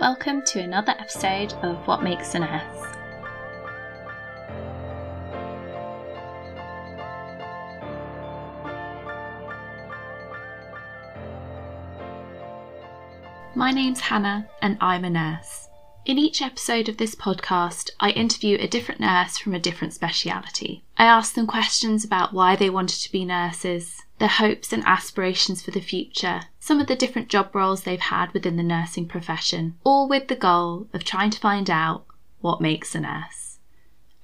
Welcome to another episode of What Makes a Nurse. My name's Hannah, and I'm a nurse. In each episode of this podcast, I interview a different nurse from a different speciality. I ask them questions about why they wanted to be nurses, their hopes and aspirations for the future, some of the different job roles they've had within the nursing profession, all with the goal of trying to find out what makes a nurse.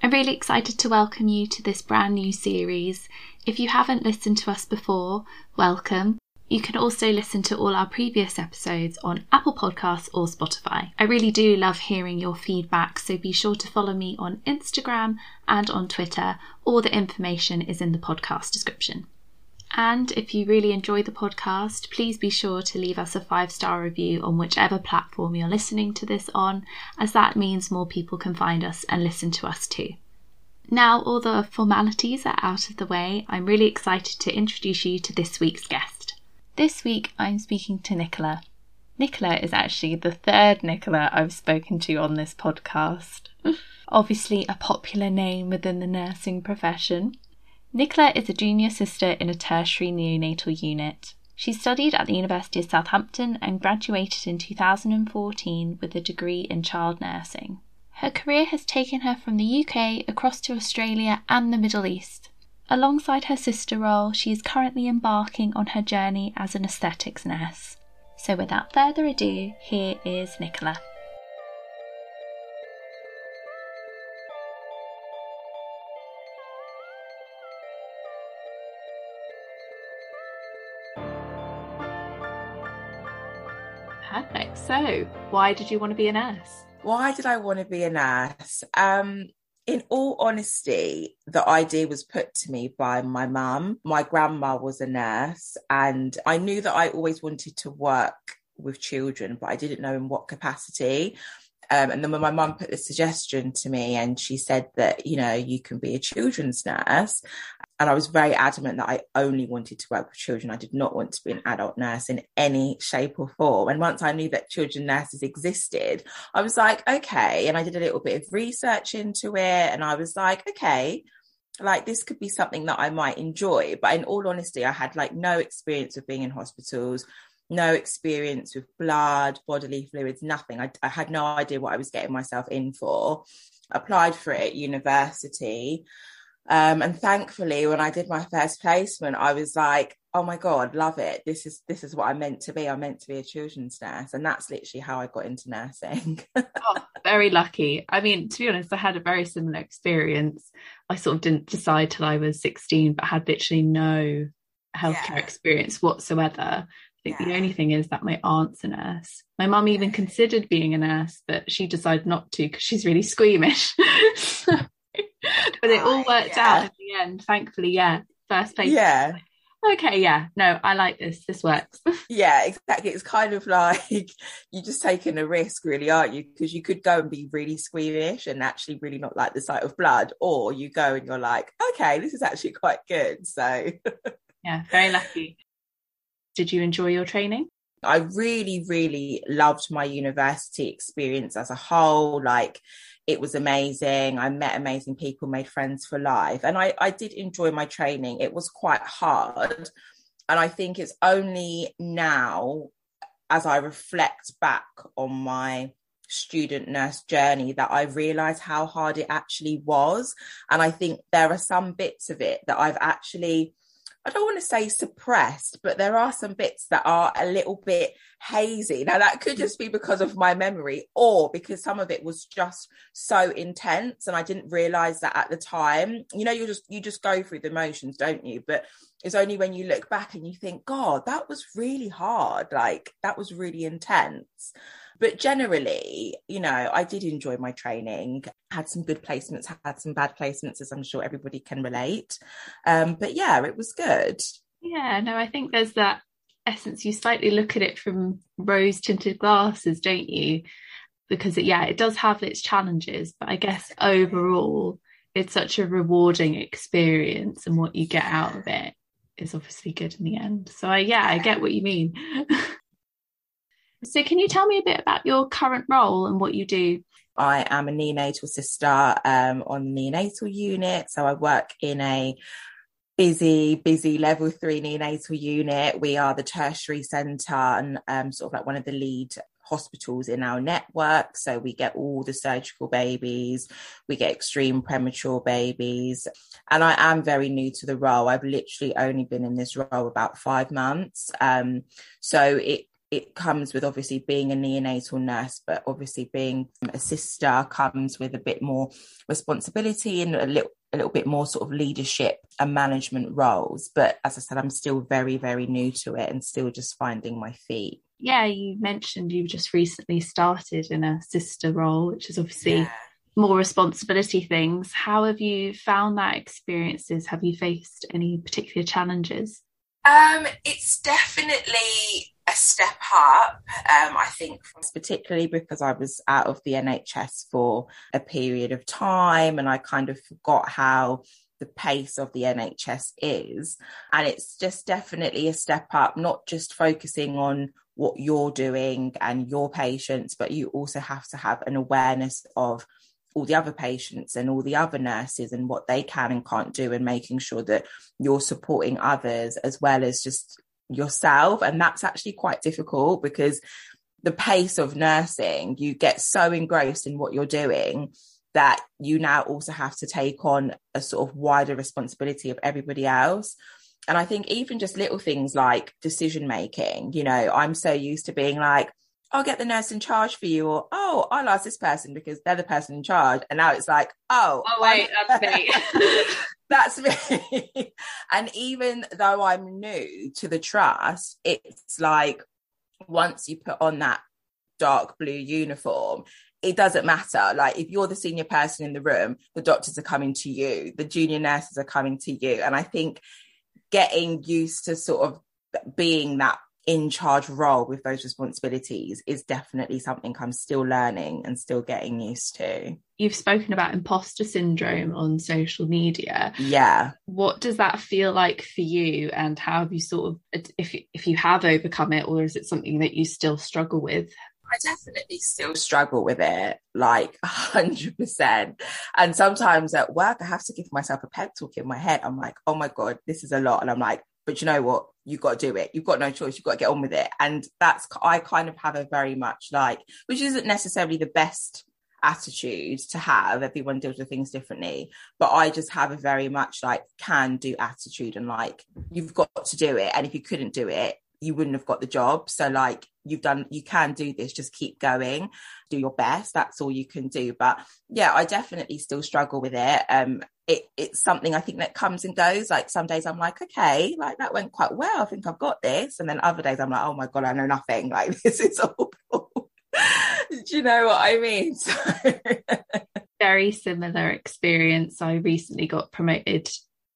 I'm really excited to welcome you to this brand new series. If you haven't listened to us before, welcome. You can also listen to all our previous episodes on Apple Podcasts or Spotify. I really do love hearing your feedback, so be sure to follow me on Instagram and on Twitter. All the information is in the podcast description. And if you really enjoy the podcast, please be sure to leave us a five star review on whichever platform you're listening to this on, as that means more people can find us and listen to us too. Now, all the formalities are out of the way, I'm really excited to introduce you to this week's guest. This week I'm speaking to Nicola. Nicola is actually the third Nicola I've spoken to on this podcast. Obviously, a popular name within the nursing profession. Nicola is a junior sister in a tertiary neonatal unit. She studied at the University of Southampton and graduated in 2014 with a degree in child nursing. Her career has taken her from the UK across to Australia and the Middle East. Alongside her sister role, she is currently embarking on her journey as an aesthetics nurse. So, without further ado, here is Nicola. Perfect. So, why did you want to be a nurse? Why did I want to be a nurse? Um, in all honesty, the idea was put to me by my mum. My grandma was a nurse, and I knew that I always wanted to work with children, but I didn't know in what capacity. Um, and then when my mum put the suggestion to me and she said that, you know, you can be a children's nurse, and I was very adamant that I only wanted to work with children. I did not want to be an adult nurse in any shape or form. And once I knew that children nurses existed, I was like, okay. And I did a little bit of research into it. And I was like, okay, like this could be something that I might enjoy. But in all honesty, I had like no experience of being in hospitals, no experience with blood, bodily fluids, nothing. I, I had no idea what I was getting myself in for. Applied for it at university um, and thankfully, when I did my first placement, I was like, "Oh my god, love it! This is this is what I'm meant to be. I'm meant to be a children's nurse," and that's literally how I got into nursing. oh, very lucky. I mean, to be honest, I had a very similar experience. I sort of didn't decide till I was 16, but had literally no healthcare yeah. experience whatsoever. I think yeah. the only thing is that my aunt's a nurse. My mum even considered being a nurse, but she decided not to because she's really squeamish. but it all worked yeah. out in the end. Thankfully, yeah. First place. Yeah. Okay, yeah. No, I like this. This works. yeah, exactly. It's kind of like you're just taking a risk, really, aren't you? Because you could go and be really squeamish and actually really not like the sight of blood, or you go and you're like, okay, this is actually quite good. So, yeah, very lucky. Did you enjoy your training? I really, really loved my university experience as a whole. Like, it was amazing. I met amazing people, made friends for life. And I, I did enjoy my training. It was quite hard. And I think it's only now, as I reflect back on my student nurse journey, that I realize how hard it actually was. And I think there are some bits of it that I've actually I don't want to say suppressed, but there are some bits that are a little bit hazy. Now, that could just be because of my memory or because some of it was just so intense and I didn't realize that at the time. You know, you just you just go through the motions, don't you? But it's only when you look back and you think, God, that was really hard. Like that was really intense. But generally, you know, I did enjoy my training, had some good placements, had some bad placements, as I'm sure everybody can relate. Um, but yeah, it was good. Yeah, no, I think there's that essence. You slightly look at it from rose tinted glasses, don't you? Because it, yeah, it does have its challenges, but I guess overall, it's such a rewarding experience, and what you get out of it is obviously good in the end. So I, yeah, I get what you mean. So, can you tell me a bit about your current role and what you do? I am a neonatal sister um, on the neonatal unit. So I work in a busy, busy level three neonatal unit. We are the tertiary centre and um, sort of like one of the lead hospitals in our network. So we get all the surgical babies, we get extreme premature babies. And I am very new to the role. I've literally only been in this role about five months. Um, so it it comes with obviously being a neonatal nurse, but obviously being a sister comes with a bit more responsibility and a little a little bit more sort of leadership and management roles. But as I said, I'm still very, very new to it and still just finding my feet. Yeah, you mentioned you've just recently started in a sister role, which is obviously yeah. more responsibility things. How have you found that experiences? Have you faced any particular challenges? Um, it's definitely a step up. Um, I think, particularly because I was out of the NHS for a period of time and I kind of forgot how the pace of the NHS is. And it's just definitely a step up, not just focusing on what you're doing and your patients, but you also have to have an awareness of all the other patients and all the other nurses and what they can and can't do and making sure that you're supporting others as well as just yourself and that's actually quite difficult because the pace of nursing you get so engrossed in what you're doing that you now also have to take on a sort of wider responsibility of everybody else and i think even just little things like decision making you know i'm so used to being like I'll get the nurse in charge for you, or oh, I'll ask this person because they're the person in charge. And now it's like, oh, oh wait, that's me. that's me. and even though I'm new to the trust, it's like once you put on that dark blue uniform, it doesn't matter. Like if you're the senior person in the room, the doctors are coming to you, the junior nurses are coming to you. And I think getting used to sort of being that in charge role with those responsibilities is definitely something I'm still learning and still getting used to. You've spoken about imposter syndrome on social media. Yeah. What does that feel like for you and how have you sort of if if you have overcome it or is it something that you still struggle with? I definitely still struggle with it, like a hundred percent. And sometimes at work, I have to give myself a pep talk in my head. I'm like, oh my God, this is a lot. And I'm like, but you know what? You've got to do it. You've got no choice. You've got to get on with it. And that's, I kind of have a very much like, which isn't necessarily the best attitude to have. Everyone deals with things differently. But I just have a very much like can do attitude and like, you've got to do it. And if you couldn't do it, you wouldn't have got the job. So like you've done, you can do this, just keep going, do your best. That's all you can do. But yeah, I definitely still struggle with it. Um, it, it's something I think that comes and goes. Like some days I'm like, okay, like that went quite well. I think I've got this. And then other days I'm like, oh my God, I know nothing. Like this is awful. Do you know what I mean? So... Very similar experience. I recently got promoted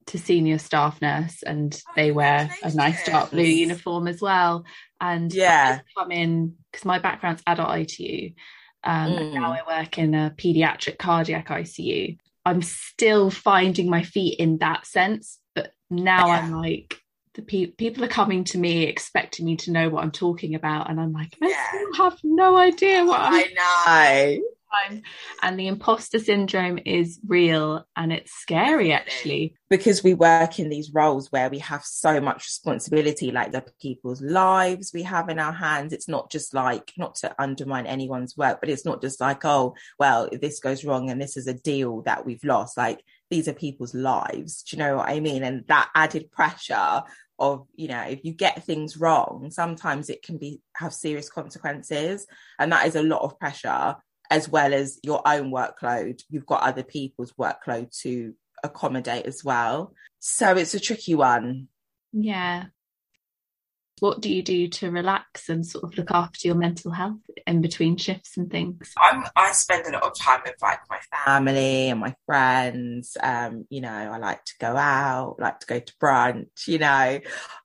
to senior staff nurse and oh, they wear a nice dark blue uniform as well. And yeah, come in because my background's adult ITU. Um, mm. and now mm. I work in a pediatric cardiac ICU. I'm still finding my feet in that sense, but now yeah. I'm like the pe- people are coming to me expecting me to know what I'm talking about, and I'm like, I yeah. have no idea what I'm I know time. And the imposter syndrome is real and it's scary actually. Because we work in these roles where we have so much responsibility, like the people's lives we have in our hands. It's not just like, not to undermine anyone's work, but it's not just like, oh, well, if this goes wrong and this is a deal that we've lost, like these are people's lives. Do you know what I mean? And that added pressure of you know if you get things wrong sometimes it can be have serious consequences and that is a lot of pressure as well as your own workload. You've got other people's workload to accommodate as well. So it's a tricky one. Yeah. What do you do to relax and sort of look after your mental health in between shifts and things? I'm, I spend a lot of time with like my family and my friends. Um, you know, I like to go out, like to go to brunch, you know,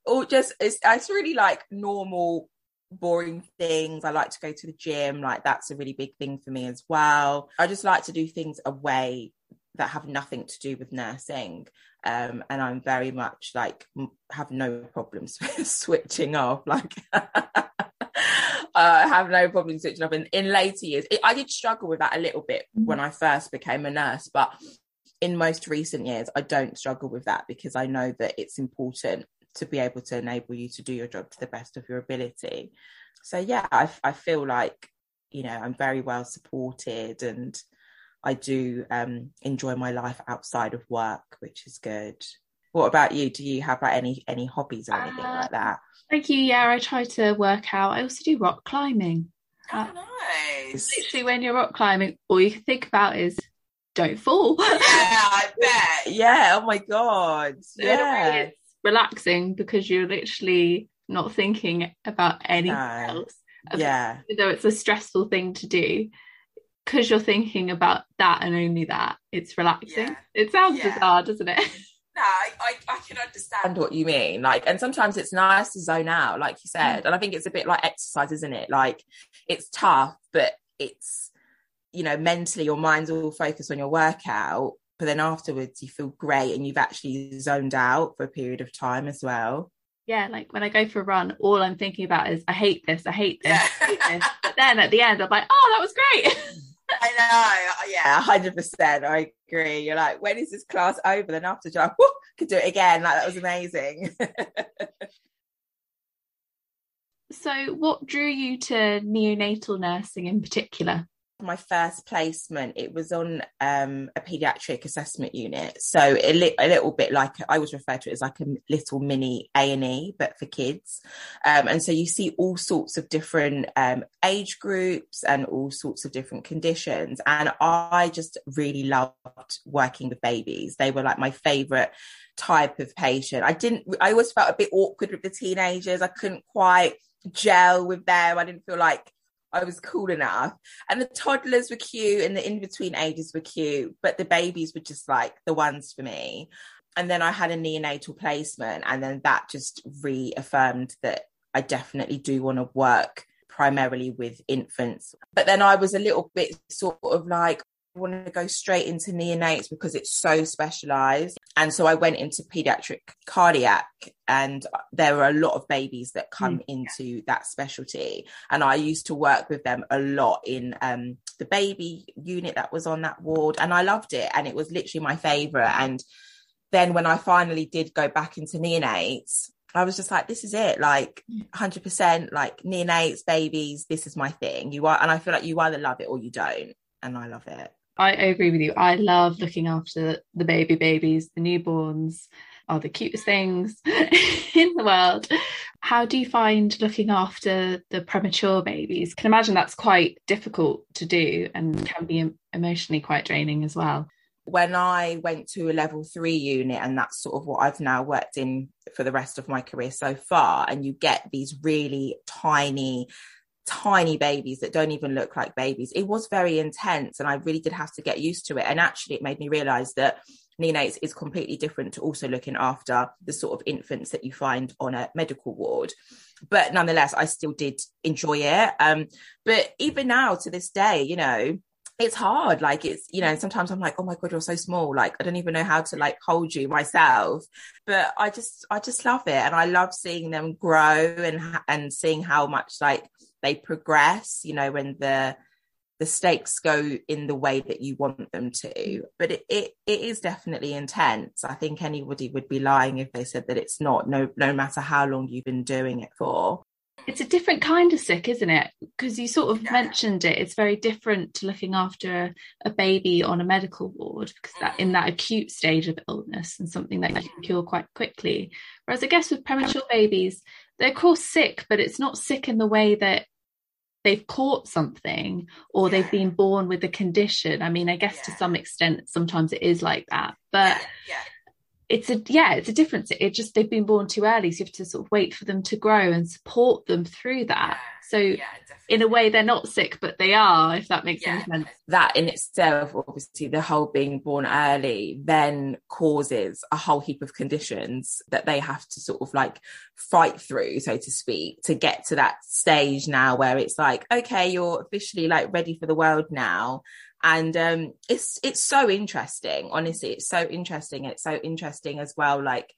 or just it's, it's really like normal boring things. I like to go to the gym. Like that's a really big thing for me as well. I just like to do things away that have nothing to do with nursing. Um, and I'm very much like have no problems switching off. Like I have no problem switching up. In, in later years, it, I did struggle with that a little bit Mm-hmm. when I first became a nurse, but in most recent years, I don't struggle with that because I know that it's important to be able to enable you to do your job to the best of your ability. So yeah, I, I feel like you know I'm very well supported and I do um, enjoy my life outside of work, which is good. What about you? Do you have like any any hobbies or anything Uh, like that? Thank you. Yeah, I try to work out. I also do rock climbing. uh, nice. Literally, when you're rock climbing, all you can think about is don't fall. Yeah, I bet. Yeah. Oh my god. Yeah. Relaxing because you're literally not thinking about anything No. else. Yeah. Even though it's a stressful thing to do, because you're thinking about that and only that, it's relaxing. Yeah. It sounds Yeah. bizarre, doesn't it? No, I, I, I can understand what you mean. Like, and sometimes it's nice to zone out, like you said. Mm. And I think it's a bit like exercise, isn't it? Like, it's tough, but it's, you know, mentally your mind's all focused on your workout. But then afterwards, you feel great and you've actually zoned out for a period of time as well. yeah, like when I go for a run, all I'm thinking about is I hate this, I hate this, I hate this. But then at the end, I'm like, oh, that was great. I know. Uh, yeah, hundred percent. I agree. You're like, when is this class over? Then after, you're could do it again. Like that was amazing. So, what drew you to neonatal nursing in particular? My first placement it was on um, a pediatric assessment unit. So a, li- a little bit like i was referred to it as like a little mini a&e but for kids. Um, and so you see all sorts of different um, age groups and all sorts of different conditions. And i just really loved working with babies. They were like my favorite type of patient. I didn't i always felt a bit awkward with the teenagers. I couldn't quite gel with them. I didn't feel like I was cool enough. And the toddlers were cute and the in between ages were cute, but the babies were just like the ones for me. And then I had a neonatal placement, and then that just reaffirmed that I definitely do want to work primarily with infants. But then I was a little bit sort of like, want to go straight into neonates because it's so specialized. And so I went into pediatric cardiac, and there are a lot of babies that come mm, into that specialty. And I used to work with them a lot in um, the baby unit that was on that ward, and I loved it. And it was literally my favorite. And then when I finally did go back into neonates, I was just like, this is it, like 100%, like neonates, babies, this is my thing. You are, and I feel like you either love it or you don't. And I love it. I, agree with you. I love looking after the baby babies, the newborns are the cutest things in the world. How do you find looking after the premature babies? Can imagine that's quite difficult to do and can be emotionally quite draining as well. When I went to a level three unit, and that's sort of what I've now worked in for the rest of my career so far, and you get these really tiny tiny babies that don't even look like babies. It was very intense and I really did have to get used to it. And actually, it made me realize that neonates is completely different to also looking after the sort of infants that you find on a medical ward. But nonetheless, I still did enjoy it. Um, but even now to this day, you know, it's hard. Like it's, you know, sometimes I'm like, oh my God, you're so small. Like I don't even know how to like hold you myself. But I just, I just love it. And I love seeing them grow and, and seeing how much like they progress, you know, when the, the stakes go in the way that you want them to. But it, it, it is definitely intense. I think anybody would be lying if they said that it's not, no, no matter how long you've been doing it for it's a different kind of sick, isn't it? Because you sort of yeah. mentioned it. It's very different to looking after a baby on a medical ward because that in mm-hmm. that acute stage of illness and something that you can cure quite quickly. Whereas I guess with premature babies, they're of course sick, but it's not sick in the way that they've caught something or they've been born with a condition. I mean, I guess yeah. to some extent, sometimes it is like that, but. Yeah it's a yeah it's a difference. It just they've been born too early so you have to sort of wait for them to grow and support them through that. So yeah, in a way they're not sick but they are if that makes yeah. any sense. That in itself obviously the whole being born early then causes a whole heap of conditions that they have to sort of like fight through so to speak to get to that stage now where it's like okay you're officially like ready for the world now and um it's it's so interesting honestly it's so interesting it's so interesting as well like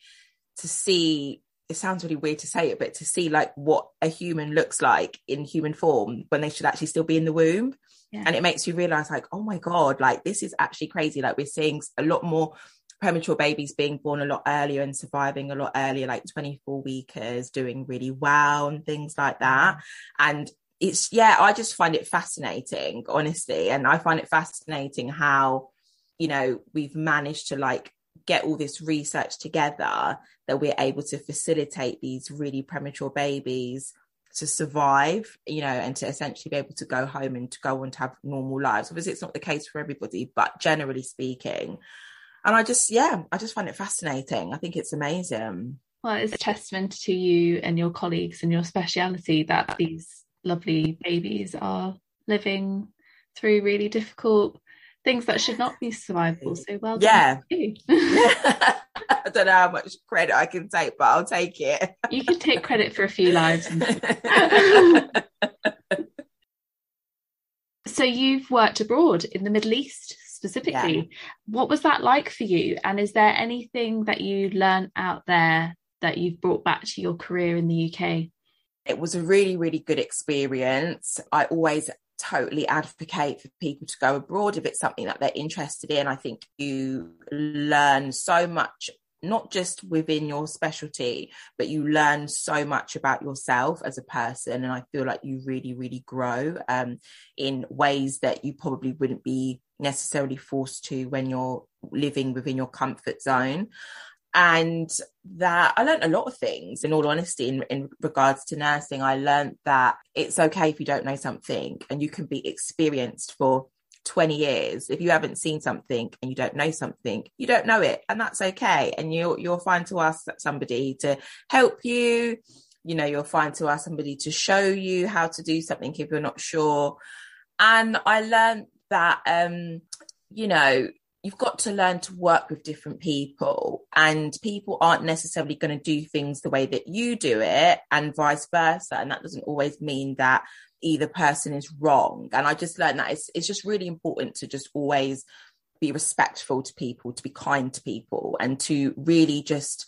to see it sounds really weird to say it, but to see like what a human looks like in human form when they should actually still be in the womb. Yeah. And it makes you realize, like, oh my God, like this is actually crazy. Like, we're seeing a lot more premature babies being born a lot earlier and surviving a lot earlier, like 24 weekers doing really well and things like that. Mm-hmm. And it's, yeah, I just find it fascinating, honestly. And I find it fascinating how, you know, we've managed to like get all this research together that we're able to facilitate these really premature babies to survive, you know, and to essentially be able to go home and to go on to have normal lives. Obviously, it's not the case for everybody, but generally speaking. And I just, yeah, I just find it fascinating. I think it's amazing. Well, it's a testament to you and your colleagues and your speciality that these lovely babies are living through really difficult things that should not be survivable. So well done. Yeah. I don't know how much credit I can take, but I'll take it. you can take credit for a few lives. so you've worked abroad in the Middle East specifically. Yeah. What was that like for you? And is there anything that you learned out there that you've brought back to your career in the UK? It was a really, really good experience. I always totally advocate for people to go abroad if it's something that they're interested in. I think you learn so much not just within your specialty, but you learn so much about yourself as a person. And I feel like you really, really grow um, in ways that you probably wouldn't be necessarily forced to when you're living within your comfort zone and that I learned a lot of things in all honesty in, in regards to nursing. I learned that it's okay if you don't know something and you can be experienced for 20 years. If you haven't seen something and you don't know something, you don't know it and that's okay. And you you'll find to ask somebody to help you. You know, you'll find to ask somebody to show you how to do something if you're not sure. And I learned that um, you know, you've got to learn to work with different people and people aren't necessarily going to do things the way that you do it and vice versa and that doesn't always mean that either person is wrong and i just learned that it's, it's just really important to just always be respectful to people to be kind to people and to really just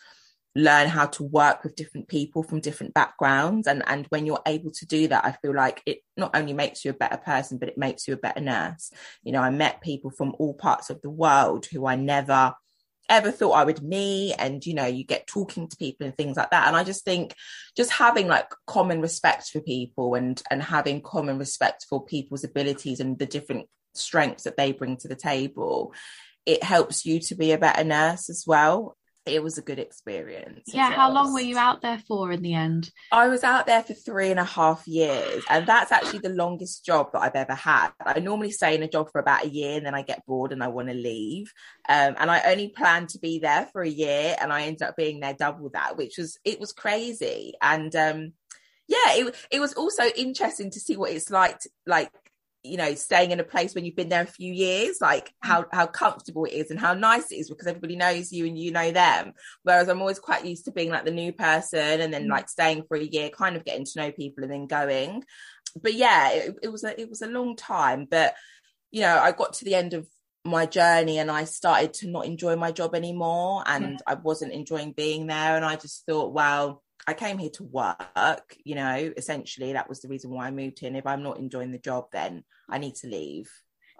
learn how to work with different people from different backgrounds. And and when you're able to do that i feel like it not only makes you a better person but it makes you a better nurse. You know i met people from all parts of the world who i never ever thought i would meet. And you know you get talking to people and things like that. And i just think just having like common respect for people and and having common respect for people's abilities and the different strengths that they bring to the table it helps you to be a better nurse as well it was a good experience. Yeah, how long were you out there for in the end? I was out there for three and a half years, and that's actually the longest job that I've ever had. I normally stay in a job for about a year and then I get bored and I want to leave. Um, and I only planned to be there for a year, and I ended up being there double that, which was it was crazy. And um, yeah, it it was also interesting to see what it's like, to, like you know staying in a place when you've been there a few years like mm. how how comfortable it is and how nice it is because everybody knows you and you know them whereas i'm always quite used to being like the new person and then mm. like staying for a year kind of getting to know people and then going but yeah it, it was a it was a long time but you know i got to the end of my journey and I started to not enjoy my job anymore and yeah. I wasn't enjoying being there and I just thought well I came here to work, you know, essentially that was the reason why I moved here. And if I'm not enjoying the job, then I need to leave.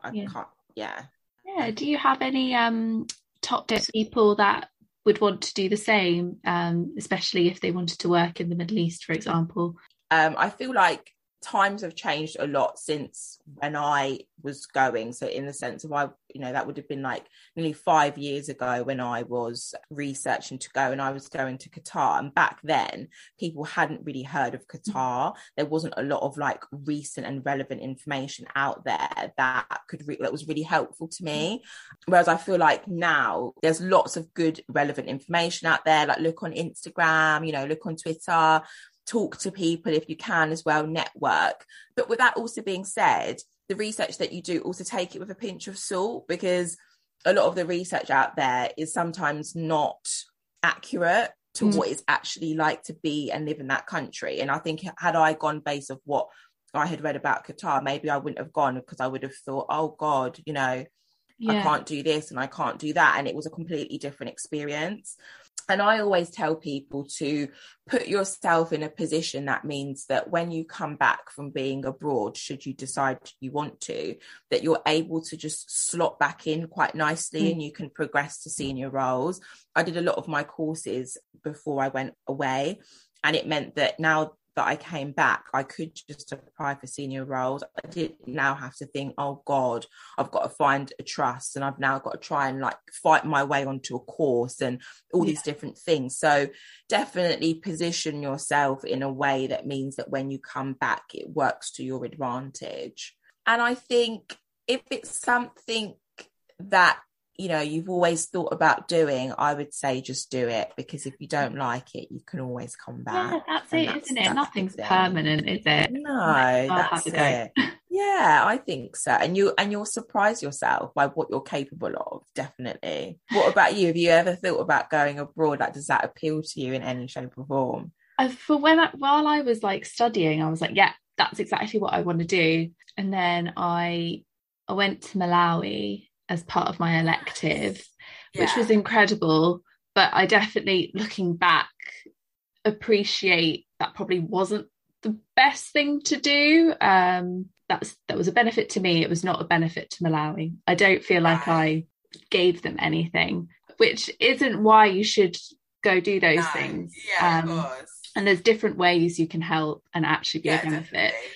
I yeah. can't, yeah. Yeah. Do you have any um, top tips people that would want to do the same, um, especially if they wanted to work in the Middle East, for example? Um, I feel like times have changed a lot since when I was going. So in the sense of I, you know, that would have been like nearly five years ago when I was researching to go and I was going to Qatar. And back then people hadn't really heard of mm. Qatar. There wasn't a lot of like recent and relevant information out there that could re- that was really helpful to me. Mm. Whereas I feel like now there's lots of good relevant information out there. Like look on Instagram, you know, look on Twitter talk to people if you can as well, network. But with that also being said, the research that you do also take it with a pinch of salt because a lot of the research out there is sometimes not accurate to mm. what it's actually like to be and live in that country. And I think had I gone based of what I had read about Qatar, maybe I wouldn't have gone because I would have thought, oh God, you know, yeah. I can't do this and I can't do that. And it was a completely different experience. And I always tell people to put yourself in a position that means that when you come back from being abroad, should you decide you want to, that you're able to just slot back in quite nicely mm. and you can progress to senior roles. I did a lot of my courses before I went away. And it meant that now that I came back, I could just apply for senior roles. I didn't now have to think, oh God, I've got to find a trust and I've now got to try and like fight my way onto a course and all yeah. these different things. So definitely position yourself in a way that means that when you come back, it works to your advantage. And I think if it's something that you know you've always thought about doing i would say just do it because if you don't like it you can always come back yeah that's it that's, not it? nothing's permanent is it? No like, that's it. Yeah i think so. And you and you'll surprise yourself by what you're capable of definitely. What about you? Have you ever thought about going abroad? Like does that appeal to you in any shape or form? Uh, for when I, while i was like studying i was like yeah that's exactly what i want to do. And then i i went to malawi as part of my elective, yeah. which was incredible. But I definitely, looking back, appreciate that probably wasn't the best thing to do. Um, that's that was a benefit to me. It was not a benefit to Malawi. I don't feel like I gave them anything, which isn't why you should go do those no. things. Yeah, um, and there's different ways you can help and actually be yeah, a benefit definitely.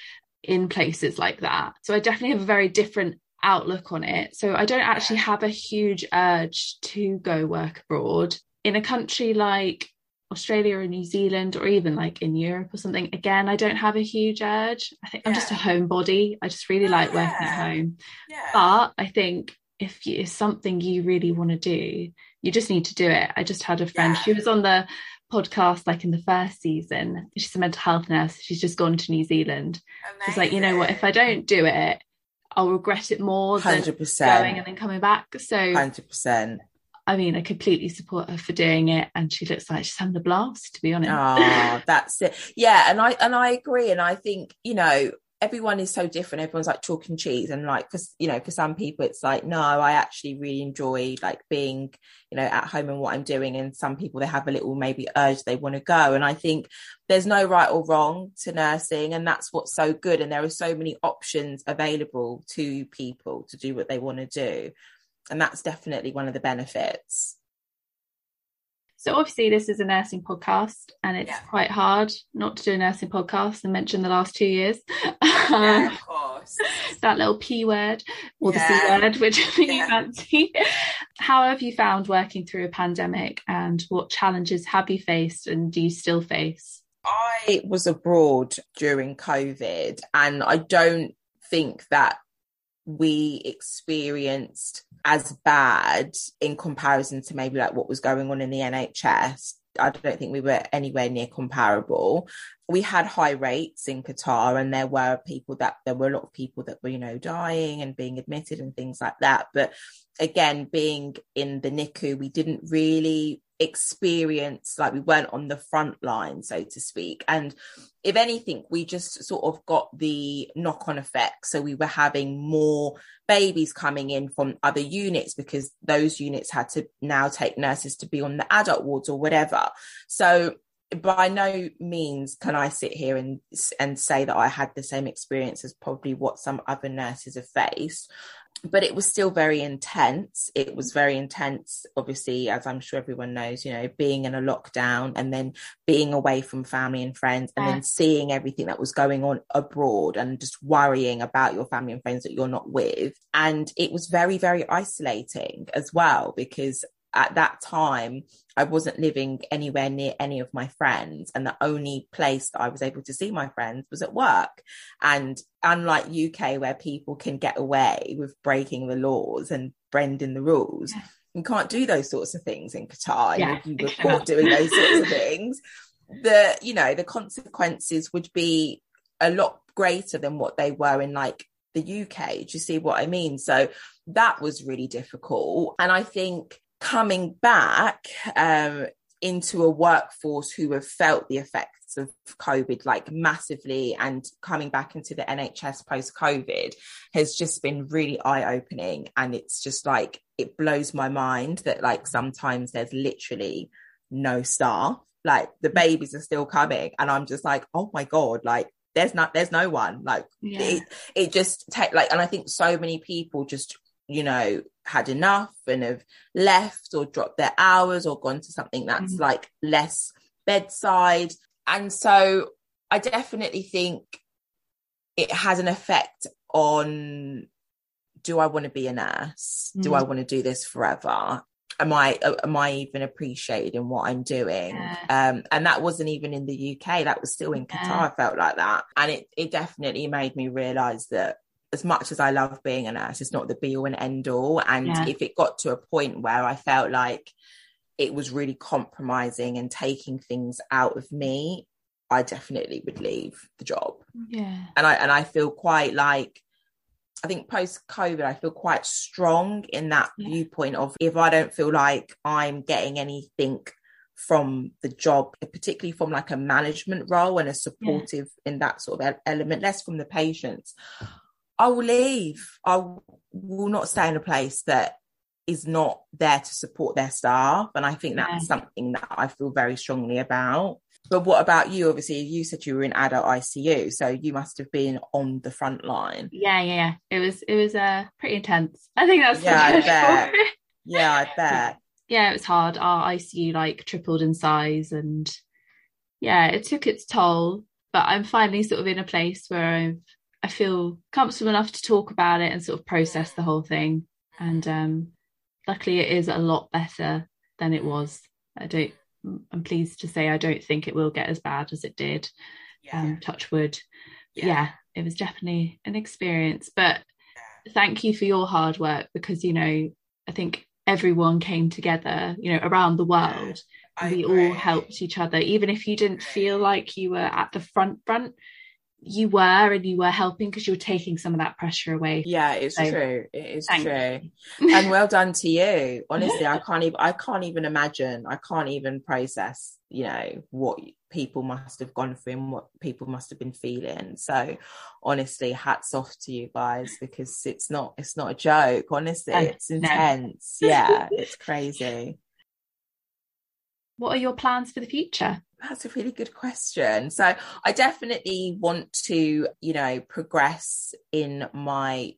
in places like that. So I definitely have a very different outlook on it. So I don't actually have a huge urge to go work abroad in a country like Australia or New Zealand or even like in Europe or something. Again, I don't have a huge urge. I think yeah. I'm just a homebody. I just really like working at home. Yeah. But I think if it's something you really want to do, you just need to do it. I just had a friend, yeah. she was on the podcast like in the first season. She's a mental health nurse. She's just gone to New Zealand. Amazing. She's like, you know what, if I don't do it, I'll regret it more 100%. than going and then coming back. So 100%. I mean, I completely support her for doing it, and she looks like she's having a blast. To be honest, oh, that's it. Yeah, and I and I agree, and I think you know everyone is so different. Everyone's like chalk and cheese, and like because you know, for some people, it's like no, I actually really enjoy like being you know at home and what I'm doing, and some people they have a little maybe urge they want to go, and I think there's no right or wrong to nursing, and that's what's so good, and there are so many options available to people to do what they want to do, and that's definitely one of the benefits. So obviously this is a nursing podcast and it's yeah. quite hard not to do a nursing podcast and mention the last two years. Yeah, of course. that little P word or yeah. the C word, whichever you fancy. How have you found working through a pandemic and what challenges have you faced and do you still face? I was abroad during COVID and I don't think that we experienced as bad in comparison to maybe like what was going on in the NHS. I don't think we were anywhere near comparable. We had high rates in Qatar, and there were people that there were a lot of people that were, you know, dying and being admitted and things like that. But again, being in the NICU, we didn't really experience like we weren't on the front line so to speak. And if anything we just sort of got the knock on effect. So we were having more babies coming in from other units because those units had to now take nurses to be on the adult wards or whatever. So by no means can I sit here and and say that I had the same experience as probably what some other nurses have faced but it was still very intense. It was very intense, obviously, as I'm sure everyone knows, you know, being in a lockdown and then being away from family and friends and yeah. then seeing everything that was going on abroad and just worrying about your family and friends that you're not with. And it was very, very isolating as well, because at that time, I wasn't living anywhere near any of my friends. And the only place that I was able to see my friends was at work. And unlike UK, where people can get away with breaking the laws and bending the rules, yeah. you can't do those sorts of things in Qatar. Yeah, you were caught doing those sorts of things. The, you know, the consequences would be a lot greater than what they were in like the UK. Do you see what I mean? So that was really difficult. And I think coming back um, into a workforce who have felt the effects of COVID like massively and coming back into the NHS post COVID has just been really eye opening. And it's just like, it blows my mind that like sometimes there's literally no staff. Like the babies are still coming, and I'm just like, oh my god, like there's not there's no one. Like Yeah. it it just take like, and I think so many people just you know had enough and have left or dropped their hours or gone to something that's Mhm. like less bedside, and so I definitely think it has an effect on do I want to be a nurse? Do Mm. I want to do this forever? Am I am I even appreciated in what I'm doing? Yeah. Um, and that wasn't even in the UK. That was still in Qatar. Yeah. I felt like that, and it it definitely made me realize that as much as I love being a nurse, it's not the be all and end all. And Yeah. if it got to a point where I felt like it was really compromising and taking things out of me, I definitely would leave the job yeah. and I and I feel quite like I think post COVID I feel quite strong in that Yeah. viewpoint of if I don't feel like I'm getting anything from the job, particularly from like a management role and a supportive in that sort of element, less from the patients, I will leave. I will not stay in a place that is not there to support their staff. And I think that's Yeah. something that I feel very strongly about. But what about you? Obviously, you said you were in adult ICU, so you must have been on the front line. Yeah, yeah, yeah. It was it was uh pretty intense. I think that's Yeah, I bet. Yeah, I bet. yeah, it was hard. Our ICU like tripled in size and yeah, it took its toll. But I'm finally sort of in a place where I've I feel comfortable enough to talk about it and sort of process the whole thing. And um luckily it is a lot better than it was. I don't I'm pleased to say I don't think it will get as bad as it did. Um touch wood. yeah, it was definitely an experience. But thank you for your hard work because you know I think everyone came together, you know, around the world. I we all helped each other, even if you didn't feel like you were at the front front. You were, and you were helping because you were taking some of that pressure away. Yeah, it's So, true. It is true. and well done to you. Honestly, I can't even I can't even imagine. I can't even process, you know, what people must have gone through and what people must have been feeling. So honestly, hats off to you guys because it's not it's not a joke. Honestly, No, it's no. intense. Yeah, it's crazy. What are your plans for the future? That's a really good question. So I definitely want to, you know, progress in my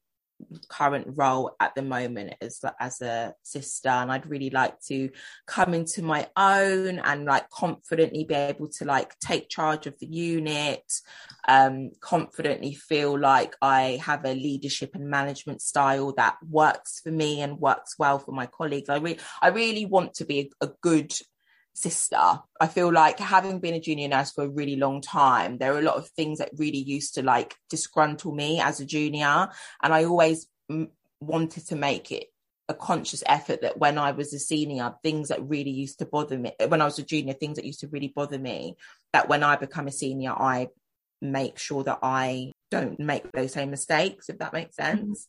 current role at the moment as as a sister and I'd really like to come into my own and like confidently be able to like take charge of the unit um confidently feel like I have a leadership and management style that works for me and works well for my colleagues I really I really want to be a, a good sister. I feel like having been a junior nurse for a really long time, there are a lot of things that really used to like disgruntle me as a junior. And I always mm, wanted to make it a conscious effort that when I was a senior, things that really used to bother me, when I was a junior, things that used to really bother me, that when I become a senior, I make sure that I don't make those same mistakes, if that makes sense.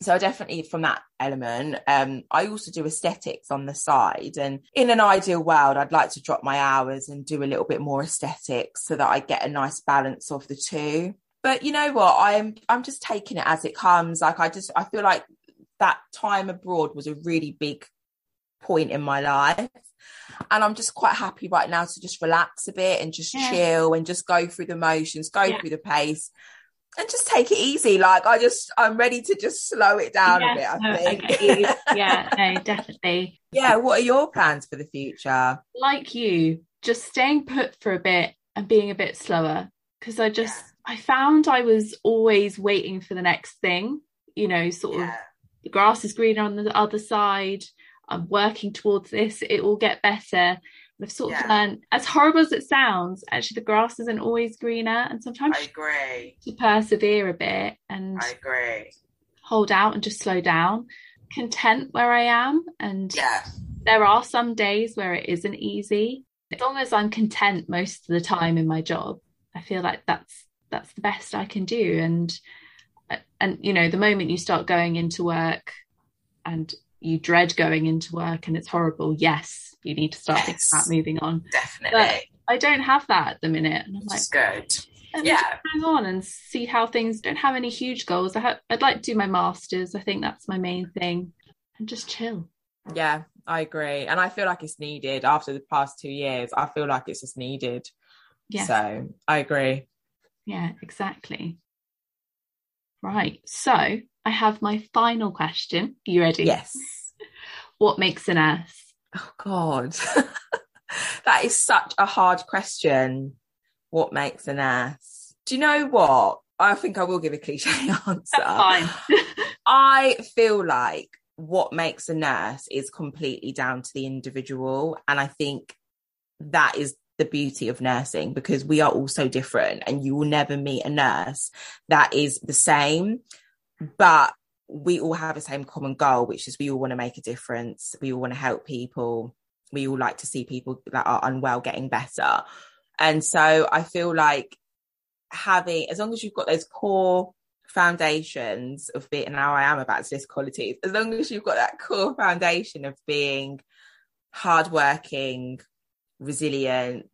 So I definitely from that element, um, I also do aesthetics on the side. And in an ideal world, I'd like to drop my hours and do a little bit more aesthetics so that I get a nice balance of the two. But you know what? I'm I'm just taking it as it comes. Like I just I feel like that time abroad was a really big point in my life. And I'm just quite happy right now to just relax a bit and just Yeah. chill and just go through the motions, go Yeah. through the pace and just take it easy. Like I just I'm ready to just slow it down a bit, I think. you. Yeah, no, definitely. yeah, what are your plans for the future? like you, just staying put for a bit and being a bit slower because I just I found I was always waiting for the next thing, you know, sort of the grass is greener on the other side. I'm working towards this, it will get better. I've sort of Yeah. learned, as horrible as it sounds, actually the grass isn't always greener. And sometimes you agree. to persevere a bit and agree. hold out and just slow down. Content where I am and Yeah. there are some days where it isn't easy. As long as I'm content most of the time in my job, I feel like that's that's the best I can do. And and you know, the moment you start going into work and you dread going into work and it's horrible, yes, you need to start thinking about moving on. Definitely. I don't have that at the minute. And I'm like, good. yeah. just hang on and see how things don't have any huge goals. I ha- I'd like to do my masters. I think that's my main thing. And just chill. Yeah, I agree. And I feel like it's needed after the past two years. I feel like it's just needed. Yeah. So I agree. Yeah, exactly. Right. So I have my final question. You ready? Yes. what makes a nurse? Oh God. that is such a hard question. What makes a nurse? Do you know what? I think I will give a cliche answer. That's fine. I feel like what makes a nurse is completely down to the individual. And I think that is the beauty of nursing because we are all so different and you will never meet a nurse that is the same. But we all have the same common goal, which is we all want to make a difference. We all want to help people. We all like to see people that are unwell getting better. And so I feel like having, as long as you've got those core foundations of being, now I am about this qualities, as long as you've got that core foundation of being hardworking, resilient,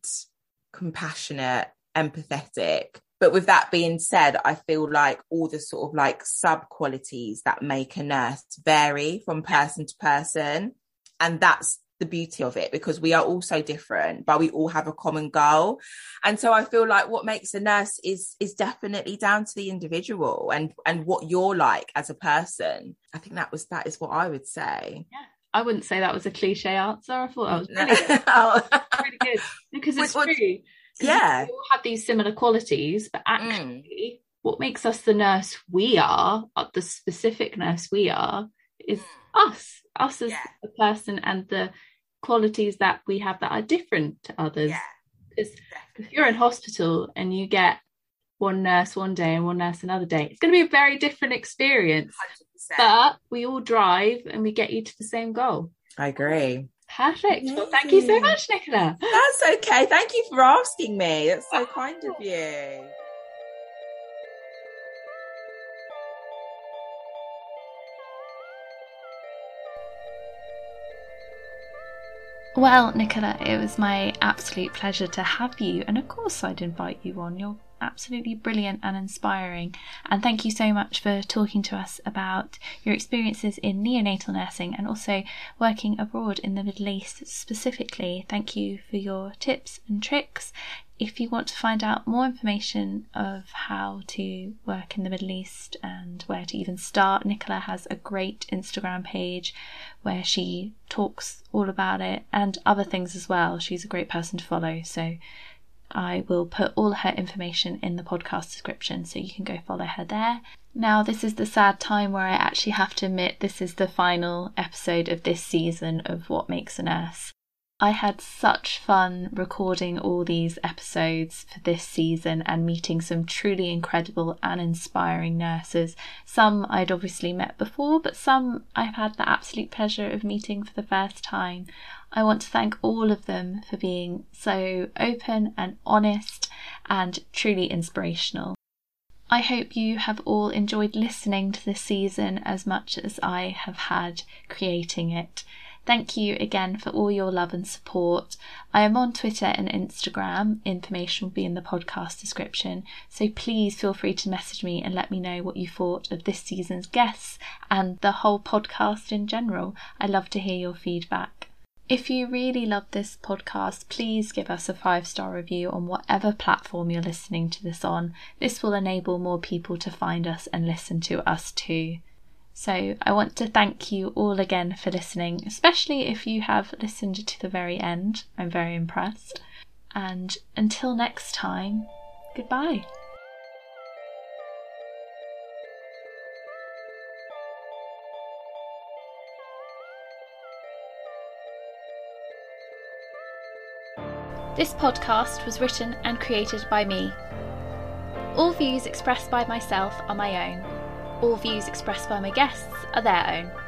compassionate, empathetic. But with that being said, I feel like all the sort of like sub qualities that make a nurse vary from person to person. And that's the beauty of it because we are all so different, but we all have a common goal. And so I feel like what makes a nurse is is definitely down to the individual and and what you're like as a person. I think that was that is what I would say. Yeah. I wouldn't say that was a cliche answer. I thought that was really good. oh. really good. Because it's what, true. Yeah. We all have these similar qualities, but mm. actually mm. what makes us the nurse we are, uh, the specific nurse we are, is mm. us. Us as yeah. a person and the qualities that we have that are different to others. Because yeah, if you're in hospital and you get one nurse one day and one nurse another day, it's going to be a very different experience. 100%. But we all drive and we get you to the same goal. I agree. Perfect. Well, thank you so much, Nicola. That's okay. Thank you for asking me. That's so kind of you. Well, Nicola, it was my absolute pleasure to have you, and of course, I'd invite you on. You're absolutely brilliant and inspiring. And thank you so much for talking to us about your experiences in neonatal nursing and also working abroad in the Middle East specifically. Thank you for your tips and tricks. If you want to find out more information of how to work in the Middle East and where to even start, Nicola has a great Instagram page where she talks all about it and other things as well. She's a great person to follow. So I will put all her information in the podcast description so you can go follow her there. Now, this is the sad time where I actually have to admit this is the final episode of this season of What Makes a Nurse. I had such fun recording all these episodes for this season and meeting some truly incredible and inspiring nurses. Some I'd obviously met before, but some I've had the absolute pleasure of meeting for the first time. I want to thank all of them for being so open and honest and truly inspirational. I hope you have all enjoyed listening to this season as much as I have had creating it. Thank you again for all your love and support. I am on Twitter and Instagram. Information will be in the podcast description. So please feel free to message me and let me know what you thought of this season's guests and the whole podcast in general. I love to hear your feedback. If you really love this podcast, please give us a five star review on whatever platform you're listening to this on. This will enable more people to find us and listen to us too. So I want to thank you all again for listening, especially if you have listened to the very end. I'm very impressed. And until next time, goodbye. This podcast was written and created by me. All views expressed by myself are my own all views expressed by my guests are their own.